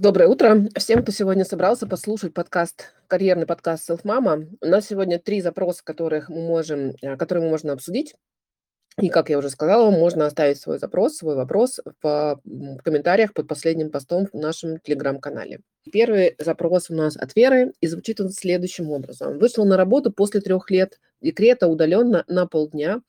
Доброе утро всем, кто сегодня собрался послушать подкаст, карьерный подкаст Self Mama. У нас сегодня три запроса, которых мы можем, э, которые мы можно обсудить. И, как я уже сказала, можно оставить свой запрос, свой вопрос в комментариях под последним постом в нашем телеграм-канале. Первый запрос у нас от Веры, и звучит он следующим образом. Вышла на работу после трех лет декрета удаленно на полдня.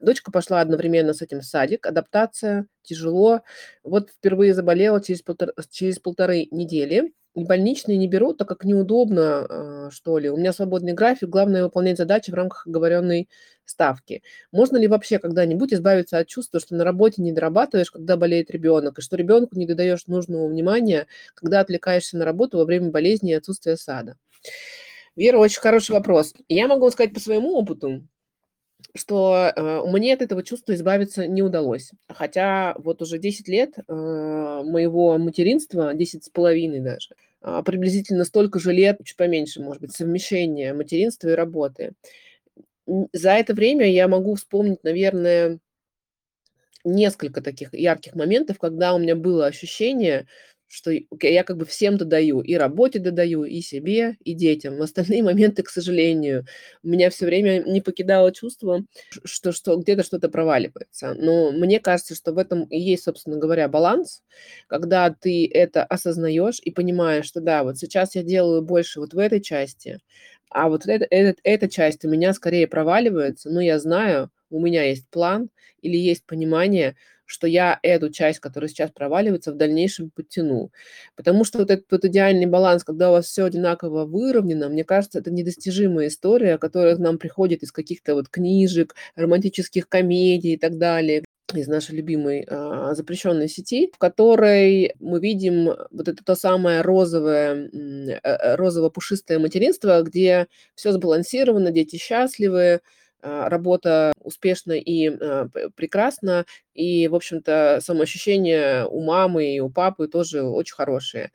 Дочка пошла одновременно с этим в садик. Адаптация тяжело. Вот впервые заболела через, полтора, через полторы недели. Больничные не беру, так как неудобно, а, что ли. У меня свободный график, главное выполнять задачи в рамках оговоренной ставки. Можно ли вообще когда-нибудь избавиться от чувства, что на работе не дорабатываешь, когда болеет ребенок, и что ребенку не додаешь нужного внимания, когда отвлекаешься на работу во время болезни и отсутствия сада? Вера, очень хороший вопрос. Я могу сказать по своему опыту, что э, мне от этого чувства избавиться не удалось. Хотя вот уже 10 лет э, моего материнства, 10 с половиной даже, э, приблизительно столько же лет, чуть поменьше, может быть, совмещения материнства и работы. За это время я могу вспомнить, наверное, несколько таких ярких моментов, когда у меня было ощущение, что я как бы всем додаю, и работе додаю, и себе, и детям. В остальные моменты, к сожалению, меня все время не покидало чувство, что, что где-то что-то проваливается. Но мне кажется, что в этом и есть, собственно говоря, баланс, когда ты это осознаешь и понимаешь, что да, вот сейчас я делаю больше вот в этой части, а вот это, это, эта часть у меня скорее проваливается, но я знаю, у меня есть план или есть понимание, что я эту часть, которая сейчас проваливается, в дальнейшем подтяну. Потому что вот этот вот идеальный баланс, когда у вас все одинаково выровнено, мне кажется, это недостижимая история, которая к нам приходит из каких-то вот книжек, романтических комедий и так далее из нашей любимой а, запрещенной сети, в которой мы видим вот это то самое розовое, э, э, розово-пушистое материнство, где все сбалансировано, дети счастливы, работа успешна и а, прекрасна, и, в общем-то, самоощущение у мамы и у папы тоже очень хорошие.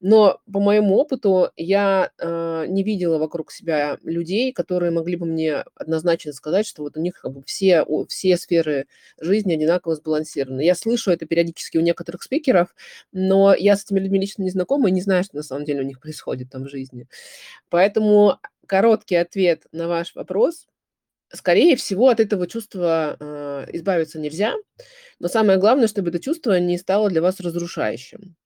Но по моему опыту я э, не видела вокруг себя людей, которые могли бы мне однозначно сказать, что вот у них как бы все, все сферы жизни одинаково сбалансированы. Я слышу это периодически у некоторых спикеров, но я с этими людьми лично не знакома и не знаю, что на самом деле у них происходит там в жизни. Поэтому короткий ответ на ваш вопрос – скорее всего, от этого чувства э, избавиться нельзя, но самое главное, чтобы это чувство не стало для вас разрушающим.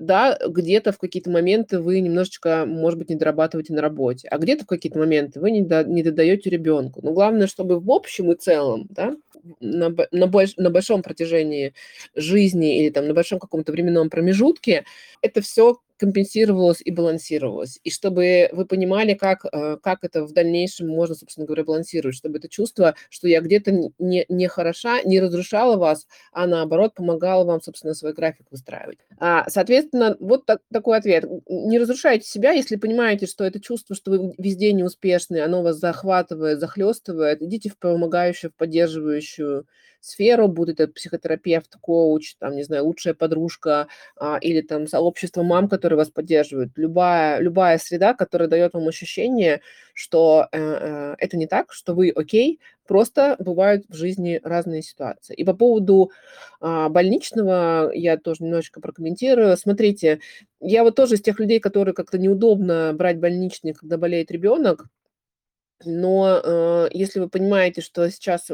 Да, где-то в какие-то моменты вы немножечко, может быть, не дорабатываете на работе, а где-то в какие-то моменты вы не, до, не додаете ребенку. Но главное, чтобы в общем и целом, да, на, на, больш, на большом протяжении жизни или там на большом каком-то временном промежутке это все компенсировалось и балансировалось. И чтобы вы понимали, как, э, как это в дальнейшем можно, собственно говоря, балансировать, чтобы это чувство, что я где-то не, не хороша, не разрушала вас, а наоборот помогала вам, собственно, свой график выстраивать. А, соответственно, вот так, такой ответ. Не разрушайте себя, если понимаете, что это чувство, что вы везде неуспешны, оно вас захватывает, захлестывает, идите в помогающую, в поддерживающую сферу, будь это психотерапевт, коуч, там, не знаю, лучшая подружка а, или там сообщество мам, которые вас поддерживают. Любая, любая среда, которая дает вам ощущение, что э, э, это не так, что вы окей, просто бывают в жизни разные ситуации. И по поводу а, больничного я тоже немножечко прокомментирую. Смотрите, я вот тоже из тех людей, которые как-то неудобно брать больничный, когда болеет ребенок, но э, если вы понимаете, что сейчас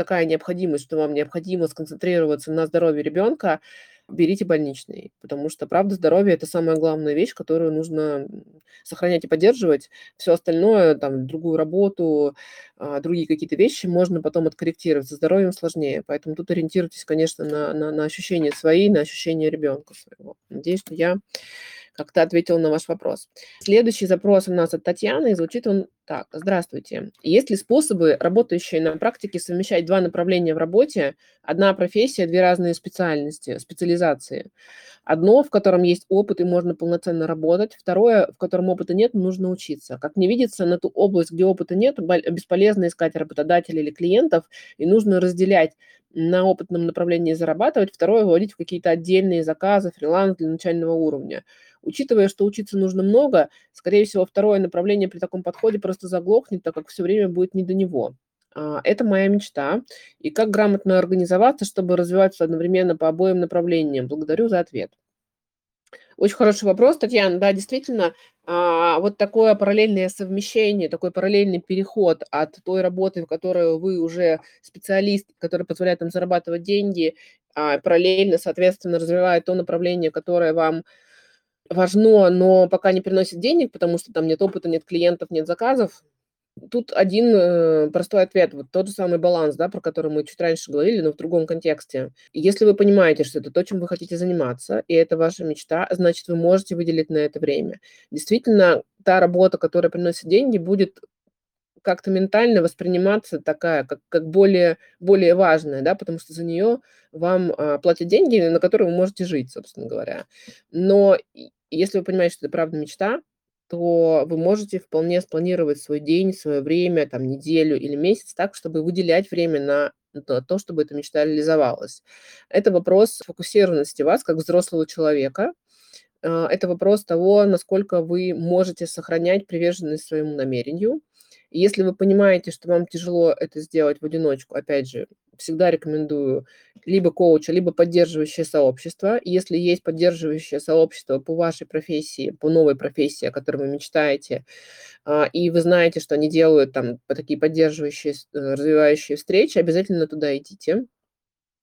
такая необходимость, что вам необходимо сконцентрироваться на здоровье ребенка, берите больничный, потому что, правда, здоровье – это самая главная вещь, которую нужно сохранять и поддерживать. Все остальное, там, другую работу, а, другие какие-то вещи можно потом откорректировать. Со здоровьем сложнее, поэтому тут ориентируйтесь, конечно, на, на, на ощущения свои, на ощущения ребенка своего. Надеюсь, что я как-то ответила на ваш вопрос. Следующий запрос у нас от Татьяны, и звучит он так. Здравствуйте. Есть ли способы, работающие на практике, совмещать два направления в работе? Одна профессия, две разные специальности, специализации. Одно, в котором есть опыт и можно полноценно работать. Второе, в котором опыта нет, нужно учиться. Как мне видится, на ту область, где опыта нет, бесполезно искать работодателей или клиентов, и нужно разделять на опытном направлении зарабатывать, второе, выводить в какие-то отдельные заказы, фриланс для начального уровня. Учитывая, что учиться нужно много, скорее всего, второе направление при таком подходе просто заглохнет, так как все время будет не до него. А, это моя мечта. И как грамотно организоваться, чтобы развиваться одновременно по обоим направлениям? Благодарю за ответ. Очень хороший вопрос, Татьяна. Да, действительно, а, вот такое параллельное совмещение, такой параллельный переход от той работы, в которой вы уже специалист, который позволяет вам зарабатывать деньги, а, параллельно, соответственно, развивает то направление, которое вам важно, но пока не приносит денег, потому что там нет опыта, нет клиентов, нет заказов, тут один э, простой ответ, вот тот же самый баланс, да, про который мы чуть раньше говорили, но в другом контексте. Если вы понимаете, что это то, чем вы хотите заниматься, и это ваша мечта, значит, вы можете выделить на это время. Действительно, та работа, которая приносит деньги, будет как-то ментально восприниматься такая, как, как более, более важная, да, потому что за нее вам а, платят деньги, на которые вы можете жить, собственно говоря. Но если вы понимаете, что это правда мечта, то вы можете вполне спланировать свой день, свое время, там, неделю или месяц так, чтобы выделять время на то, чтобы эта мечта реализовалась. Это вопрос фокусированности вас как взрослого человека. А, это вопрос того, насколько вы можете сохранять приверженность своему намерению, если вы понимаете, что вам тяжело это сделать в одиночку, опять же, всегда рекомендую либо коуча, либо поддерживающее сообщество. Если есть поддерживающее сообщество по вашей профессии, по новой профессии, о которой вы мечтаете, а, и вы знаете, что они делают там такие поддерживающие, э, развивающие встречи, обязательно туда идите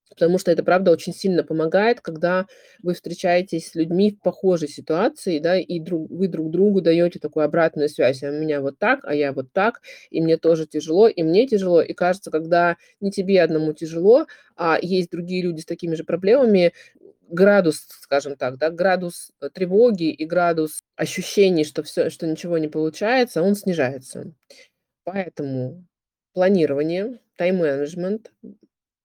потому что это, правда, очень сильно помогает, когда вы встречаетесь с людьми в похожей ситуации, да, и друг, вы друг другу даете такую обратную связь. А у меня вот так, а я вот так, и мне тоже тяжело, и мне тяжело. И кажется, когда не тебе одному тяжело, а есть другие люди с такими же проблемами, градус, скажем так, да, градус тревоги и градус ощущений, что все, что ничего не получается, он снижается. Поэтому планирование, тайм-менеджмент,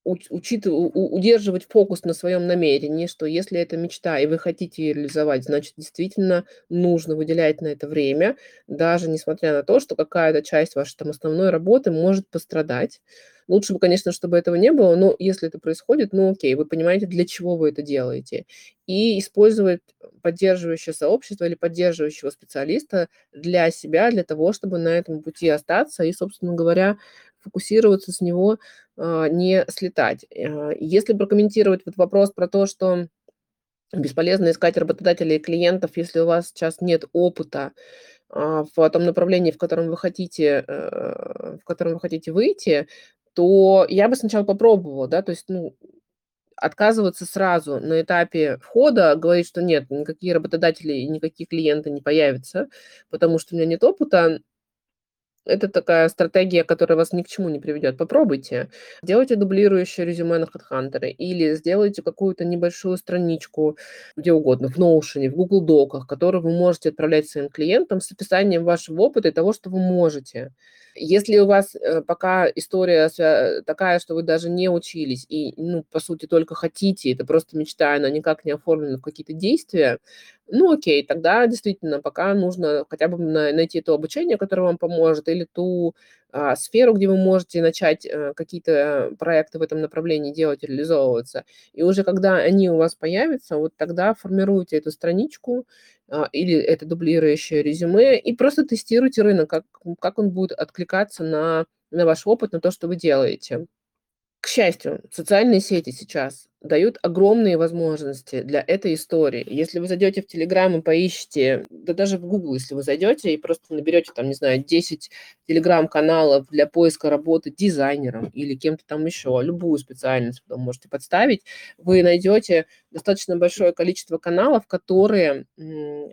учит, удерживать фокус на своем намерении, что если это мечта, и вы хотите ее реализовать, значит, действительно нужно выделять на это время, даже несмотря на то, что какая-то часть вашей там основной работы может пострадать. Лучше бы, конечно, чтобы этого не было, но если это происходит, ну окей, вы понимаете, для чего вы это делаете. И использовать поддерживающее сообщество или поддерживающего специалиста для себя, для того, чтобы на этом пути остаться и, собственно говоря, фокусироваться с него, а, не слетать. А, если прокомментировать вот вопрос про то, что бесполезно искать работодателей и клиентов, если у вас сейчас нет опыта а, в том направлении, в котором вы хотите, э, в котором вы хотите выйти, то я бы сначала попробовала, да, то есть, ну, отказываться сразу на этапе входа, говорить, что нет, никакие работодатели и никакие клиенты не появятся, потому что у меня нет опыта, это такая стратегия, которая вас ни к чему не приведет. Попробуйте. Сделайте дублирующее резюме на HeadHunter или сделайте какую-то небольшую страничку где угодно, в Notion, в Google Доках, которую вы можете отправлять своим клиентам с описанием вашего опыта и того, что вы можете. Если у вас э, пока история такая, что вы даже не учились и, ну, по сути, только хотите, это просто мечта, она никак не оформлена в какие-то действия, ну, окей, тогда действительно пока нужно хотя бы найти то обучение, которое вам поможет, или ту а, сферу, где вы можете начать а, какие-то проекты в этом направлении делать, реализовываться. И уже когда они у вас появятся, вот тогда формируйте эту страничку а, или это дублирующее резюме и просто тестируйте рынок, как, как он будет откликаться на, на ваш опыт, на то, что вы делаете. К счастью, социальные сети сейчас дают огромные возможности для этой истории. Если вы зайдете в Телеграм и поищите, да даже в Google, если вы зайдете и просто наберете там, не знаю, 10 Телеграм-каналов для поиска работы дизайнером или кем-то там еще, любую специальность потом можете подставить, вы найдете достаточно большое количество каналов, которые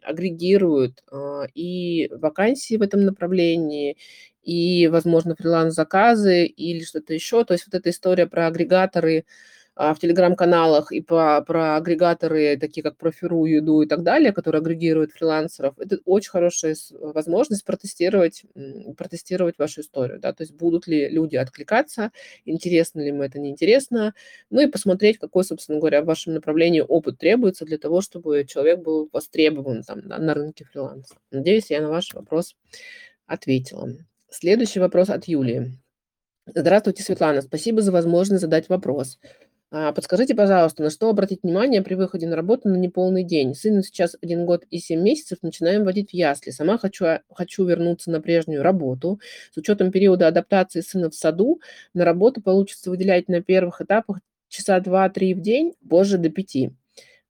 агрегируют э, и вакансии в этом направлении, и, возможно, фриланс-заказы или что-то еще. То есть вот эта история про агрегаторы а, в телеграм-каналах и по, про агрегаторы, такие как Профиру, Юду и так далее, которые агрегируют фрилансеров, это очень хорошая возможность протестировать, протестировать вашу историю. Да? То есть будут ли люди откликаться, интересно ли им это, неинтересно, ну и посмотреть, какой, собственно говоря, в вашем направлении опыт требуется для того, чтобы человек был востребован там, да, на рынке фриланса. Надеюсь, я на ваш вопрос ответила. Следующий вопрос от Юлии. Здравствуйте, Светлана. Спасибо за возможность задать вопрос. А, подскажите, пожалуйста, на что обратить внимание при выходе на работу на неполный день? Сыну сейчас один год и семь месяцев, начинаем водить в ясли. Сама хочу, а, хочу вернуться на прежнюю работу. С учетом периода адаптации сына в саду, на работу получится выделять на первых этапах часа два-три в день, позже до пяти.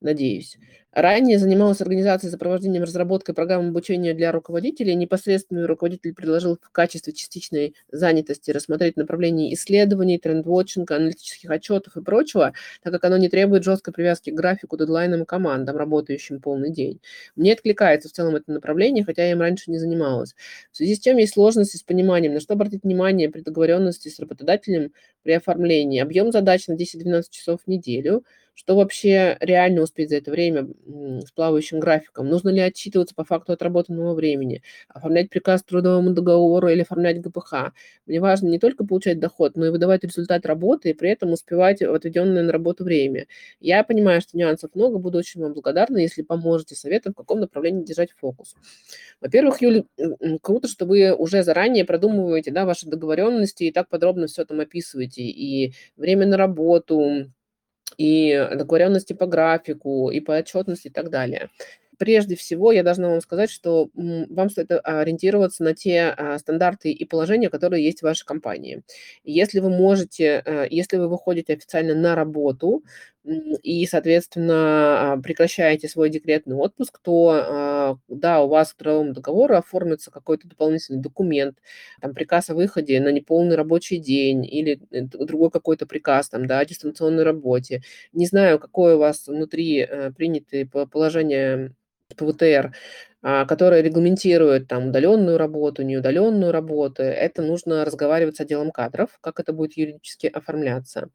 Надеюсь. Ранее занималась организацией, сопровождением, разработкой программ обучения для руководителей. Непосредственно руководитель предложил в качестве частичной занятости рассмотреть направление исследований, тренд-вотчинга, аналитических отчетов и прочего, так как оно не требует жесткой привязки к графику, дедлайнам и командам, работающим полный день. Мне откликается в целом это направление, хотя я им раньше не занималась. В связи с чем есть сложности с пониманием, на что обратить внимание при договоренности с работодателем при оформлении. Объем задач на 10-12 часов в неделю – что вообще реально успеть за это время с плавающим графиком? Нужно ли отчитываться по факту отработанного времени? Оформлять приказ трудовому договору или оформлять ГПХ? Мне важно не только получать доход, но и выдавать результат работы и при этом успевать в отведенное на работу время. Я понимаю, что нюансов много, буду очень вам благодарна, если поможете советом, в каком направлении держать фокус. Во-первых, Юля, круто, что вы уже заранее продумываете да, ваши договоренности и так подробно все там описываете. И время на работу, и договоренности по графику, и по отчетности и так далее прежде всего я должна вам сказать, что вам стоит ориентироваться на те а, стандарты и положения, которые есть в вашей компании. Если вы можете, э, если вы выходите официально на работу и, соответственно, а, прекращаете свой декретный отпуск, то, а, да, у вас к трудовому договору оформится какой-то дополнительный документ, там, приказ о выходе на неполный рабочий день или э, другой какой-то приказ, там, да, о дистанционной работе. Не знаю, какое у вас внутри э, принятые положения ПВТР, а, которая регламентирует там удаленную работу, неудаленную работу, это нужно разговаривать с отделом кадров, как это будет юридически оформляться.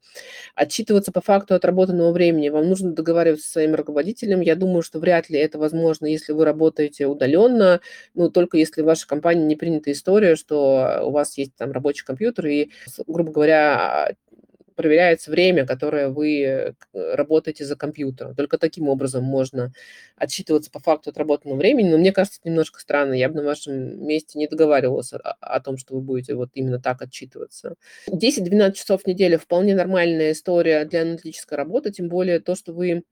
Отчитываться по факту отработанного времени вам нужно договариваться со своим руководителем. Я думаю, что вряд ли это возможно, если вы работаете удаленно, ну, только если в вашей компании не принята история, что у вас есть там рабочий компьютер, и, грубо говоря, проверяется время, которое вы э, работаете за компьютером. Только таким образом можно отсчитываться по факту отработанного времени. Но мне кажется, это немножко странно. Я бы на вашем месте не договаривалась о, о том, что вы будете вот именно так отчитываться. 10-12 часов в неделю вполне нормальная история для аналитической работы, тем более то, что вы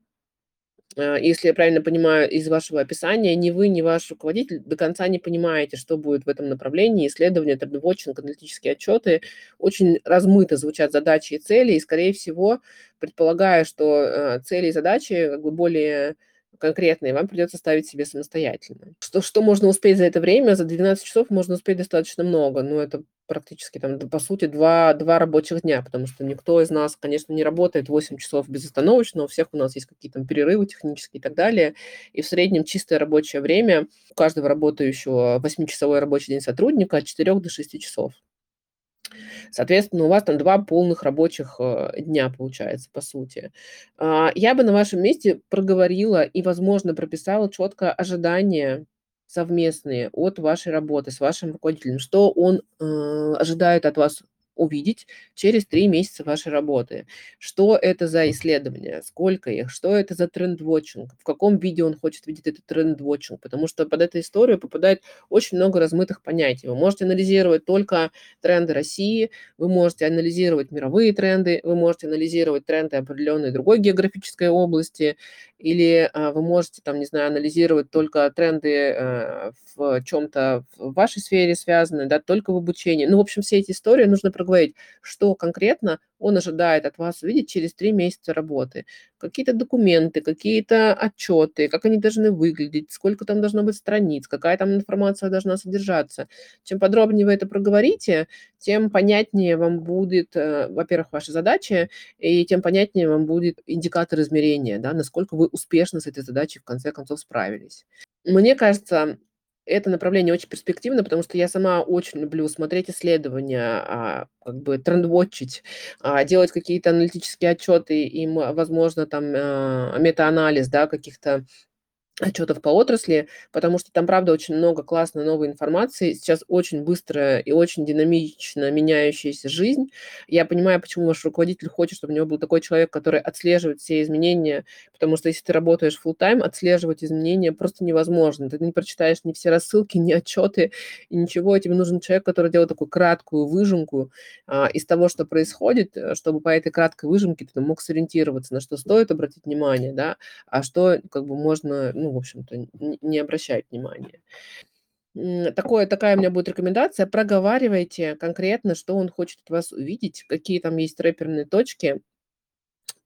если я правильно понимаю из вашего описания, ни вы, ни ваш руководитель до конца не понимаете, что будет в этом направлении. Исследования, трендвотчинг, аналитические отчеты очень размыто звучат задачи и цели, и, скорее всего, предполагая, что э, цели и задачи как бы более конкретные вам придется ставить себе самостоятельно. Что, что можно успеть за это время? За 12 часов можно успеть достаточно много, но это практически там, по сути, два, два рабочих дня, потому что никто из нас, конечно, не работает 8 часов безостановочно, у всех у нас есть какие-то перерывы технические и так далее, и в среднем чистое рабочее время у каждого работающего 8-часовой рабочий день сотрудника от 4 до 6 часов. Соответственно, у вас там два полных рабочих э, дня получается, по сути. А, я бы на вашем месте проговорила и, возможно, прописала четко ожидания совместные от вашей работы с вашим руководителем, что он э, ожидает от вас увидеть через три месяца вашей работы. Что это за исследования, сколько их, что это за тренд-вотчинг, в каком виде он хочет видеть этот тренд-вотчинг, потому что под эту историю попадает очень много размытых понятий. Вы можете анализировать только тренды России, вы можете анализировать мировые тренды, вы можете анализировать тренды определенной другой географической области, или а, вы можете, там, не знаю, анализировать только тренды а, в чем-то в вашей сфере связанные, да, только в обучении. Ну, в общем, все эти истории нужно проговорить, что конкретно он ожидает от вас увидеть через три месяца работы. Какие-то документы, какие-то отчеты, как они должны выглядеть, сколько там должно быть страниц, какая там информация должна содержаться. Чем подробнее вы это проговорите, тем понятнее вам будет, э, во-первых, ваша задача, и тем понятнее вам будет индикатор измерения, да, насколько вы успешно с этой задачей в конце концов справились. Мне кажется, это направление очень перспективно, потому что я сама очень люблю смотреть исследования, а, как бы трендвотчить, а, делать какие-то аналитические отчеты и, возможно, там а, метаанализ, да, каких-то отчетов по отрасли, потому что там, правда, очень много классной новой информации. Сейчас очень быстрая и очень динамично меняющаяся жизнь. Я понимаю, почему ваш руководитель хочет, чтобы у него был такой человек, который отслеживает все изменения, потому что если ты работаешь full time, отслеживать изменения просто невозможно. Ты не прочитаешь ни все рассылки, ни отчеты, и ничего. Тебе нужен человек, который делает такую краткую выжимку а, из того, что происходит, э, чтобы по этой краткой выжимке ты мог сориентироваться, на что стоит обратить внимание, да, а что как бы можно ну, в общем-то, не обращают внимания. Такое, такая у меня будет рекомендация. Проговаривайте конкретно, что он хочет от вас увидеть, какие там есть рэперные точки.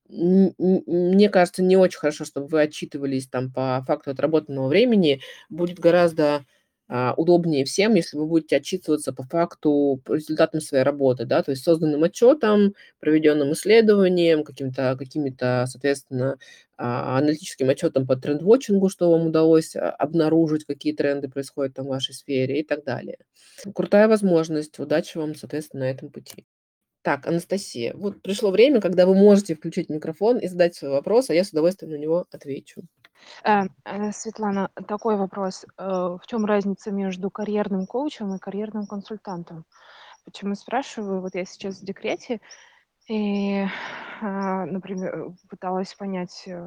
мне кажется, не очень хорошо, чтобы вы отчитывались там по факту отработанного времени. Будет гораздо, удобнее всем, если вы будете отчитываться по факту, по результатам своей работы, да, то есть созданным отчетом, проведенным исследованием, каким-то какими-то, соответственно, а, аналитическим отчетом по тренд-вотчингу, что вам удалось, а, обнаружить, какие тренды происходят там в вашей сфере и так далее. Крутая возможность. Удачи вам, соответственно, на этом пути. Так, Анастасия, вот пришло время, когда вы можете включить микрофон и задать свой вопрос, а я с удовольствием на него отвечу. Э, э, Светлана, такой вопрос. Э, в чем разница между карьерным коучем и карьерным консультантом? Почему спрашиваю? Вот я сейчас в декрете, и, а, например, пыталась понять, э,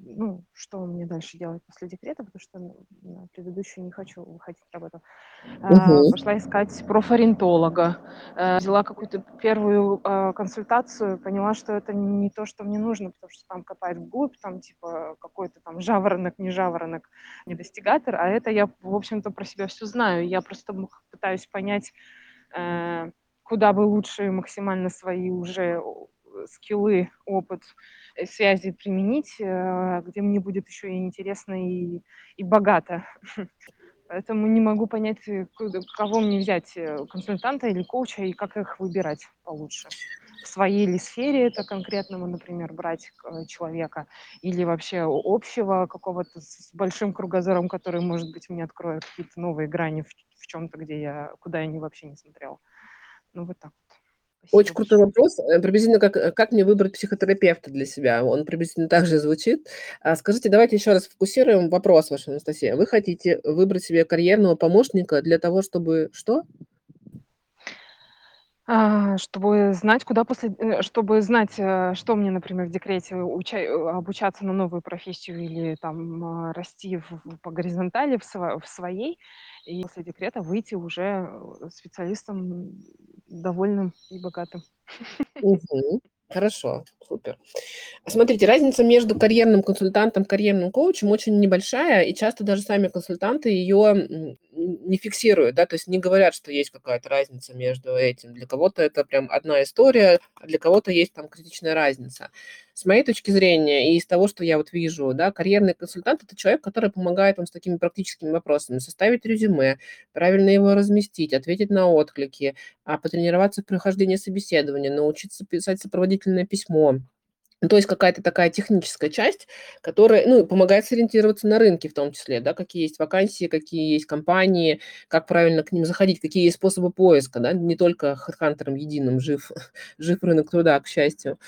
ну, что мне дальше делать после декрета, потому что ну, на предыдущую не хочу выходить на работу. Мгм. Пошла искать профориентолога, э, взяла какую-то первую а, консультацию, поняла, что это не то, что мне нужно, потому что там копает вглубь, там типа какой-то там жаворонок, не жаворонок, не достигатор, а это я, в общем-то, про себя все знаю. Я просто пытаюсь понять, э, куда бы лучше максимально свои уже скиллы, опыт, э, связи применить, э, где мне будет еще и интересно и, и богато. Поэтому не могу понять, э, кого мне взять, консультанта или коуча, и как их выбирать получше. В своей ли сфере это конкретного, например, брать человека, или вообще общего какого-то с большим кругозором, который, может быть, мне откроет какие-то новые грани в чем-то, где я, куда я не, вообще не смотрела. Ну, вот так вот. Очень Спасибо крутой большое. вопрос. Э, приблизительно как, э, как мне выбрать психотерапевта для себя? Он приблизительно так же звучит. А скажите, давайте еще раз фокусируем вопрос ваш, Анастасия. Вы хотите выбрать себе карьерного помощника для того, чтобы что? А, чтобы знать, куда после, э, чтобы знать, э, что мне, например, в декрете уча- обучаться на новую профессию или там а, расти в- в- по горизонтали в, сво- в своей, и после декрета выйти уже э, специалистом довольным и богатым. Хорошо, супер. Смотрите, разница между карьерным консультантом, карьерным коучем очень небольшая, и часто даже сами консультанты ее не фиксируют, да, то есть не говорят, что есть какая-то разница между этим. Для кого-то это прям одна история, а для кого-то есть там критичная разница. С моей точки зрения и из того, что я вот вижу, да, карьерный консультант– это человек, который помогает вам с такими практическими вопросами, составить резюме, правильно его разместить, ответить на отклики, а, потренироваться в прохождении собеседования, научиться писать сопроводительное письмо. То есть какая-то такая техническая часть, которая, ну, помогает сориентироваться на рынке в том числе, да, какие есть вакансии, какие есть компании, как правильно к ним заходить, какие есть способы поиска, да, не только хедхантером единым жив, жив рынок труда, к счастью.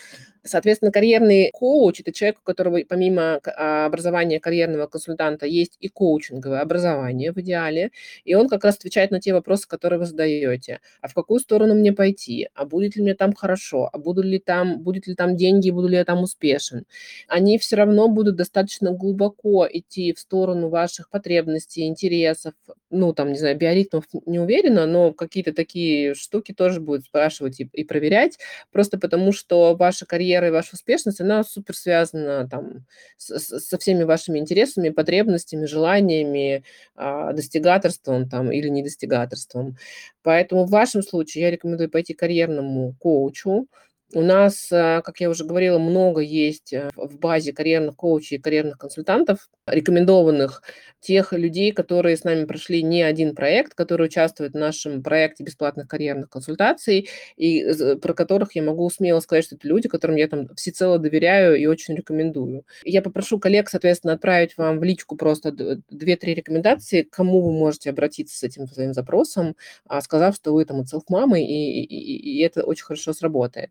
Соответственно, карьерный коуч– это человек, у которого помимо а, образования карьерного консультанта есть и коучинговое образование в идеале, и он как раз отвечает на те вопросы, которые вы задаете. А в какую сторону мне пойти? А будет ли мне там хорошо? А буду ли там, будет ли там деньги, буду ли я там успешен? Они все равно будут достаточно глубоко идти в сторону ваших потребностей, интересов, ну, там, не знаю, биоритмов не уверена, но какие-то такие штуки тоже будут спрашивать и, и проверять, просто потому что ваша карьера и ваша успешность, она супер связана там с- со всеми вашими интересами, потребностями, желаниями, а, достигаторством там или недостигаторством. Поэтому в вашем случае я рекомендую пойти карьерному коучу. У нас, а, как я уже говорила, много есть э, в базе карьерных коучей и карьерных консультантов, рекомендованных тех людей, которые с нами прошли не один проект, которые участвуют в нашем проекте бесплатных карьерных консультаций, и з- про которых я могу смело сказать, что это люди, которым я там всецело доверяю и очень рекомендую. Я попрошу коллег, соответственно, отправить вам в личку просто д- две-три рекомендации, к кому вы можете обратиться с этим своим запросом, а, сказав, что вы там от селф-мамы, и- и- и это очень хорошо сработает.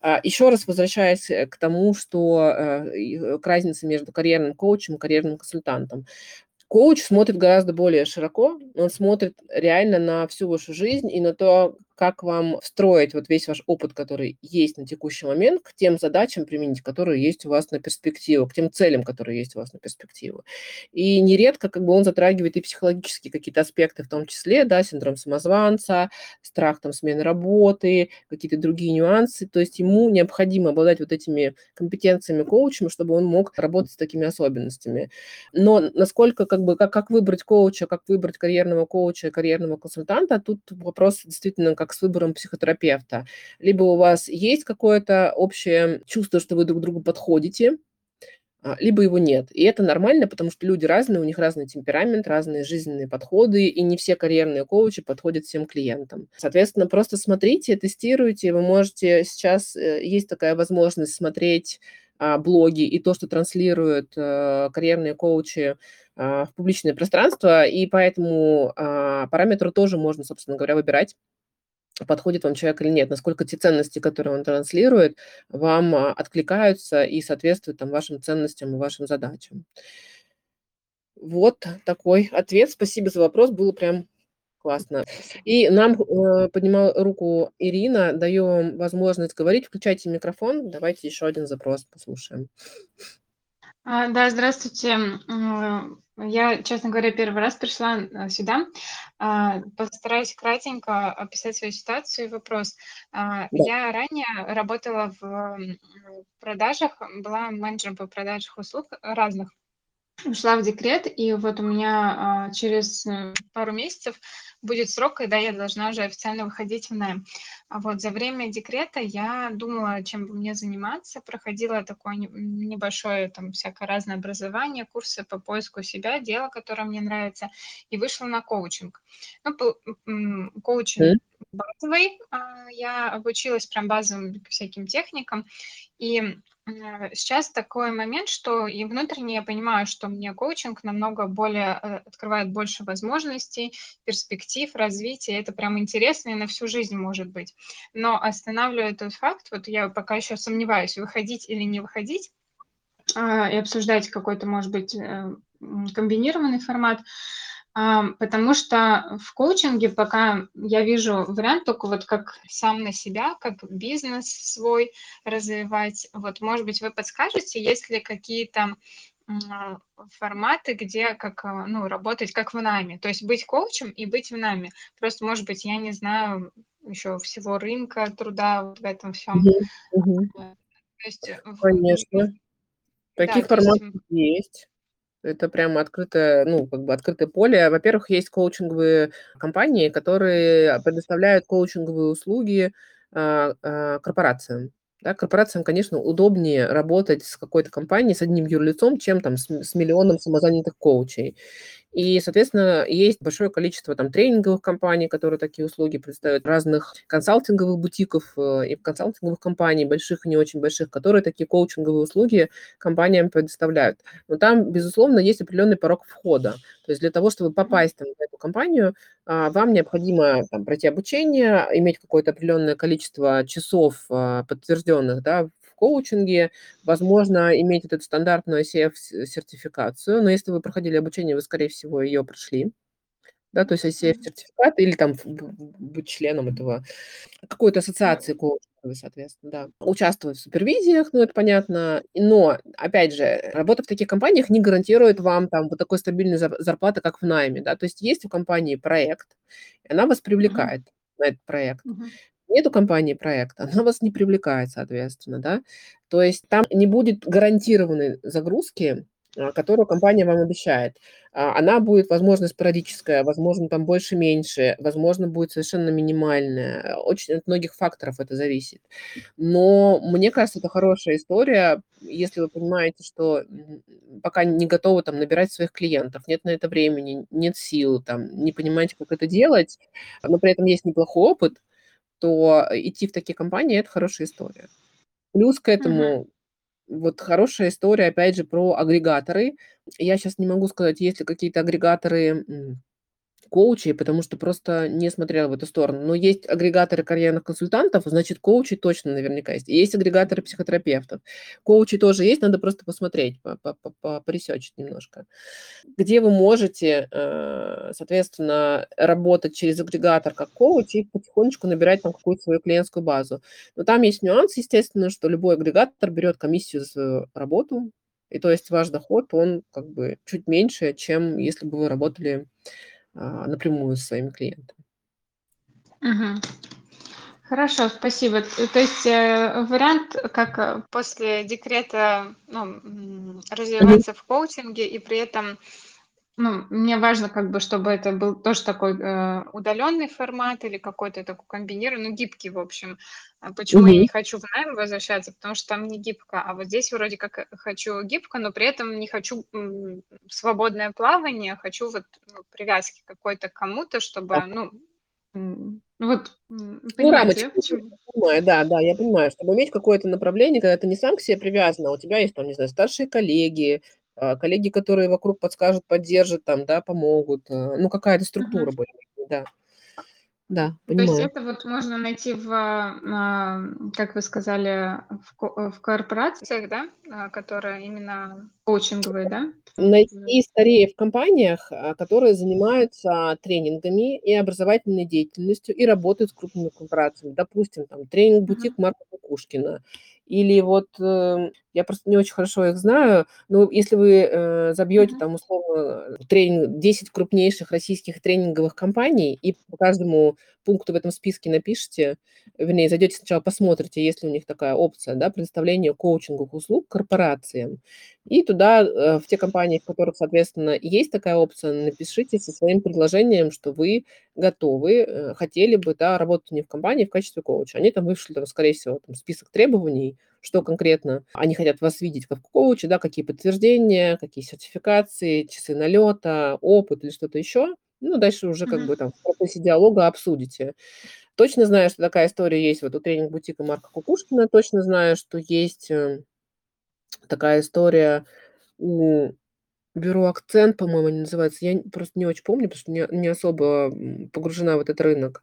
А, Еще раз возвращаясь э, к тому, что э, э, к разнице между карьерным коучем и карьерным консультантом. Коуч смотрит гораздо более широко, он смотрит реально на всю вашу жизнь и на то, как вам встроить вот весь ваш опыт, который есть на текущий момент, к тем задачам применить, которые есть у вас на перспективу, к тем целям, которые есть у вас на перспективу. И нередко как бы он затрагивает и психологические какие-то аспекты, в том числе, да, синдром самозванца, страх там смены работы, какие-то другие нюансы. То есть ему необходимо обладать вот этими компетенциями коучем, чтобы он мог работать с такими особенностями. Но насколько, как бы, как, как выбрать коуча, как выбрать карьерного коуча, карьерного консультанта, тут вопрос действительно, как с выбором психотерапевта. Либо у вас есть какое-то общее чувство, что вы друг другу подходите, а, либо его нет. И это нормально, потому что люди разные, у них разный темперамент, разные жизненные подходы, и не все карьерные коучи подходят всем клиентам. Соответственно, просто смотрите, тестируйте. Вы можете сейчас, э, есть такая возможность смотреть а, блоги и то, что транслируют а, карьерные коучи а, в публичное пространство, и по этому а, параметру тоже можно, собственно говоря, выбирать подходит вам человек или нет, насколько те ценности, которые он транслирует, вам а, откликаются и соответствуют там, вашим ценностям и вашим задачам. Вот такой ответ. Спасибо за вопрос, было прям классно. И нам э, поднимала руку Ирина, даю вам возможность говорить, включайте микрофон, давайте еще один запрос послушаем. А, да, здравствуйте. Я, честно говоря, первый раз пришла а, сюда. А, постараюсь кратенько описать свою ситуацию и вопрос. Да. Я ранее работала в продажах, была менеджером по продажах услуг разных ушла в декрет, и вот у меня а, через э, пару месяцев будет срок, когда я должна уже официально выходить в найм. А вот за время декрета я думала, чем бы мне заниматься, проходила такое небольшое там всякое разное образование, курсы по поиску себя, дело, которое мне нравится, и вышла на коучинг. Ну, коучинг базовый, а, я обучилась прям базовым всяким техникам, и Э, сейчас такой момент, что и внутренне я понимаю, что мне коучинг намного более э, открывает больше возможностей, перспектив, развития. Это прям интересно и на всю жизнь может быть. Но останавливает тот факт, вот я пока еще сомневаюсь, выходить или не выходить, а, и обсуждать какой-то, может быть, э, комбинированный формат. Потому что в коучинге пока я вижу вариант только вот как сам на себя, как бизнес свой развивать. Вот, может быть, вы подскажете, есть ли какие-то форматы, где как, а, ну, работать как в нами. То есть быть коучем и быть в нами. Просто, может быть, я не знаю еще всего рынка труда вот в этом всем. Угу, То есть, Конечно. Таких да, форматов есть. есть. Это прямо открытое, ну, как бы открытое поле. Во-первых, есть коучинговые компании, которые предоставляют коучинговые услуги а, а, корпорациям. Да, корпорациям, конечно, удобнее работать с какой-то компанией, с одним юрлицом, чем там с, с миллионом самозанятых коучей. И, соответственно, есть большое количество там тренинговых компаний, которые такие услуги предоставляют, разных консалтинговых бутиков э, и консалтинговых компаний, больших и не очень больших, которые такие коучинговые услуги компаниям предоставляют. Но там, безусловно, есть определенный порог входа. То есть для того, чтобы попасть там, в эту компанию, а, вам необходимо там, пройти обучение, иметь какое-то определенное количество часов а, подтвержденных да, коучинге, возможно, иметь эту стандартную ICF-сертификацию, но если вы проходили обучение, вы, скорее всего, ее прошли, да, то есть ICF-сертификат или там быть членом этого, какой-то ассоциации коучинговой, соответственно, да. Участвовать в супервизиях, ну, это понятно, но, опять же, работа в таких компаниях не гарантирует вам там вот такой стабильной зарплаты, как в найме, да, то есть есть у компании проект, и она вас привлекает на этот проект. Uh-huh нету компании проекта, она вас не привлекает, соответственно, да. То есть там не будет гарантированной загрузки, а, которую компания вам обещает. А, она будет, возможно, спорадическая, возможно, там больше-меньше, возможно, будет совершенно минимальная. Очень от многих факторов это зависит. Но мне кажется, это хорошая история, если вы понимаете, что пока не готовы там набирать своих клиентов, нет на это времени, нет сил, там, не понимаете, как это делать, но при этом есть неплохой опыт, то идти в такие компании- это хорошая история. Плюс к этому Мгм. вот хорошая история, опять же, про агрегаторы. Я сейчас не могу сказать, есть ли какие-то агрегаторы, коучей, потому что просто не смотрела в эту сторону. Но есть агрегаторы карьерных консультантов, значит, коучи точно наверняка есть. И есть агрегаторы психотерапевтов. Коучи тоже есть, надо просто посмотреть, поресечить немножко. Где вы можете, э, соответственно, работать через агрегатор как коуч и потихонечку набирать там какую-то свою клиентскую базу. Но там есть нюанс, естественно, что любой агрегатор берет комиссию за свою работу, и то есть ваш доход, он как бы чуть меньше, чем если бы вы работали напрямую с своими клиентами. Мгм. Хорошо, спасибо. То есть э, вариант, как э, после декрета ну, развиваться в коучинге и при этом ну, мне важно, как бы, чтобы это был тоже такой э, удаленный формат или какой-то такой комбинированный, ну, гибкий, в общем. А Почему я Мгм. не хочу в найм возвращаться? Потому что там не гибко, а вот здесь вроде как э, хочу гибко, но при этом не хочу м, свободное плавание, а хочу вот ну, привязки какой-то к кому-то, чтобы, Да. ну, м, ну вот, Ну, рамочку, я понимаю, да, да, я понимаю, чтобы иметь какое-то направление, когда ты не сам к себе привязан, а у тебя есть там, не знаю, старшие коллеги, коллеги, которые вокруг подскажут, поддержат, там, да, помогут. а, Ну, какая-то структура Мгм. более-менее, да. Да, То есть понимаю. это вот можно найти в, а, как вы сказали, в, в корпорациях, да, а, которые именно коучинговые, да? Найти скорее в компаниях, а, которые занимаются тренингами и образовательной деятельностью и работают с крупными корпорациями. Допустим, там тренинг-бутик Мгм. Марка Кукушкина. Или вот, э, я просто не очень хорошо их знаю, но если вы, э, забьете там условно тренинг 10 крупнейших российских тренинговых компаний и по каждому пункту в этом списке напишите, вернее, зайдете сначала, посмотрите, есть ли у них такая опция, да, предоставления коучинговых услуг корпорациям. И туда, э, в те компании, в которых, соответственно, есть такая опция, напишите со своим предложением, что вы готовы, э, хотели бы, да, работать них в компании в качестве коуча. Они там вышли, там, скорее всего, там, список требований, что конкретно они хотят вас видеть как коуча, да, какие подтверждения, какие сертификации, часы налета, опыт или что-то еще. Ну, дальше уже как бы там в процессе диалога обсудите. Точно знаю, что такая история есть вот у тренинг-бутика Марка Кукушкина. Точно знаю, что есть э, такая история у бюро "Акцент", по-моему, они называются. Я просто не очень помню, потому что не не особо, погружена в этот рынок.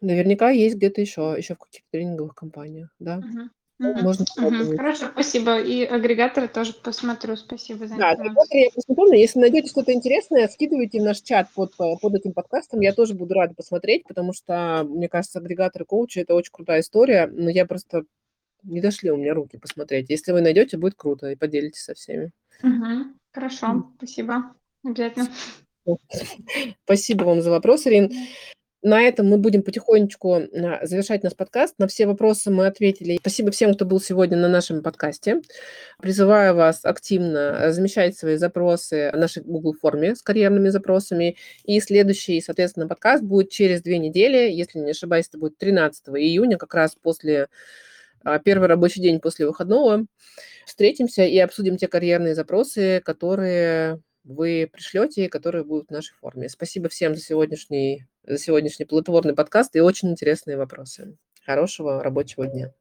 Наверняка есть где-то еще еще в каких-то тренинговых компаниях, да. Мгм. Мгм. можно пробовать. Хорошо, спасибо. И агрегаторы тоже посмотрю. Спасибо за Да, агрегаторы я посмотрю, если найдете что-то интересное, скидывайте в наш чат под по под этим подкастом. Я тоже буду рада посмотреть, потому что, мне кажется, агрегаторы коучи- это очень крутая история, но я просто не дошли у меня руки посмотреть. Если вы найдете, будет круто, и поделитесь со всеми. М. Хорошо, спасибо. Обязательно. Спасибо вам за вопрос, Ирин. На этом мы будем потихонечку, а, завершать наш подкаст. На все вопросы мы ответили. Спасибо всем, кто был сегодня на нашем подкасте. Призываю вас активно размещать свои запросы в нашей Google форме с карьерными запросами. И следующий, соответственно, подкаст будет через две недели. Если не ошибаюсь, это будет 13 июня, как раз после а, первый рабочий день после выходного. Встретимся и обсудим те карьерные запросы, которые вы пришлете которые будут в нашей форме. Спасибо всем за сегодняшний, за сегодняшний плодотворный подкаст и очень интересные вопросы. Хорошего рабочего дня.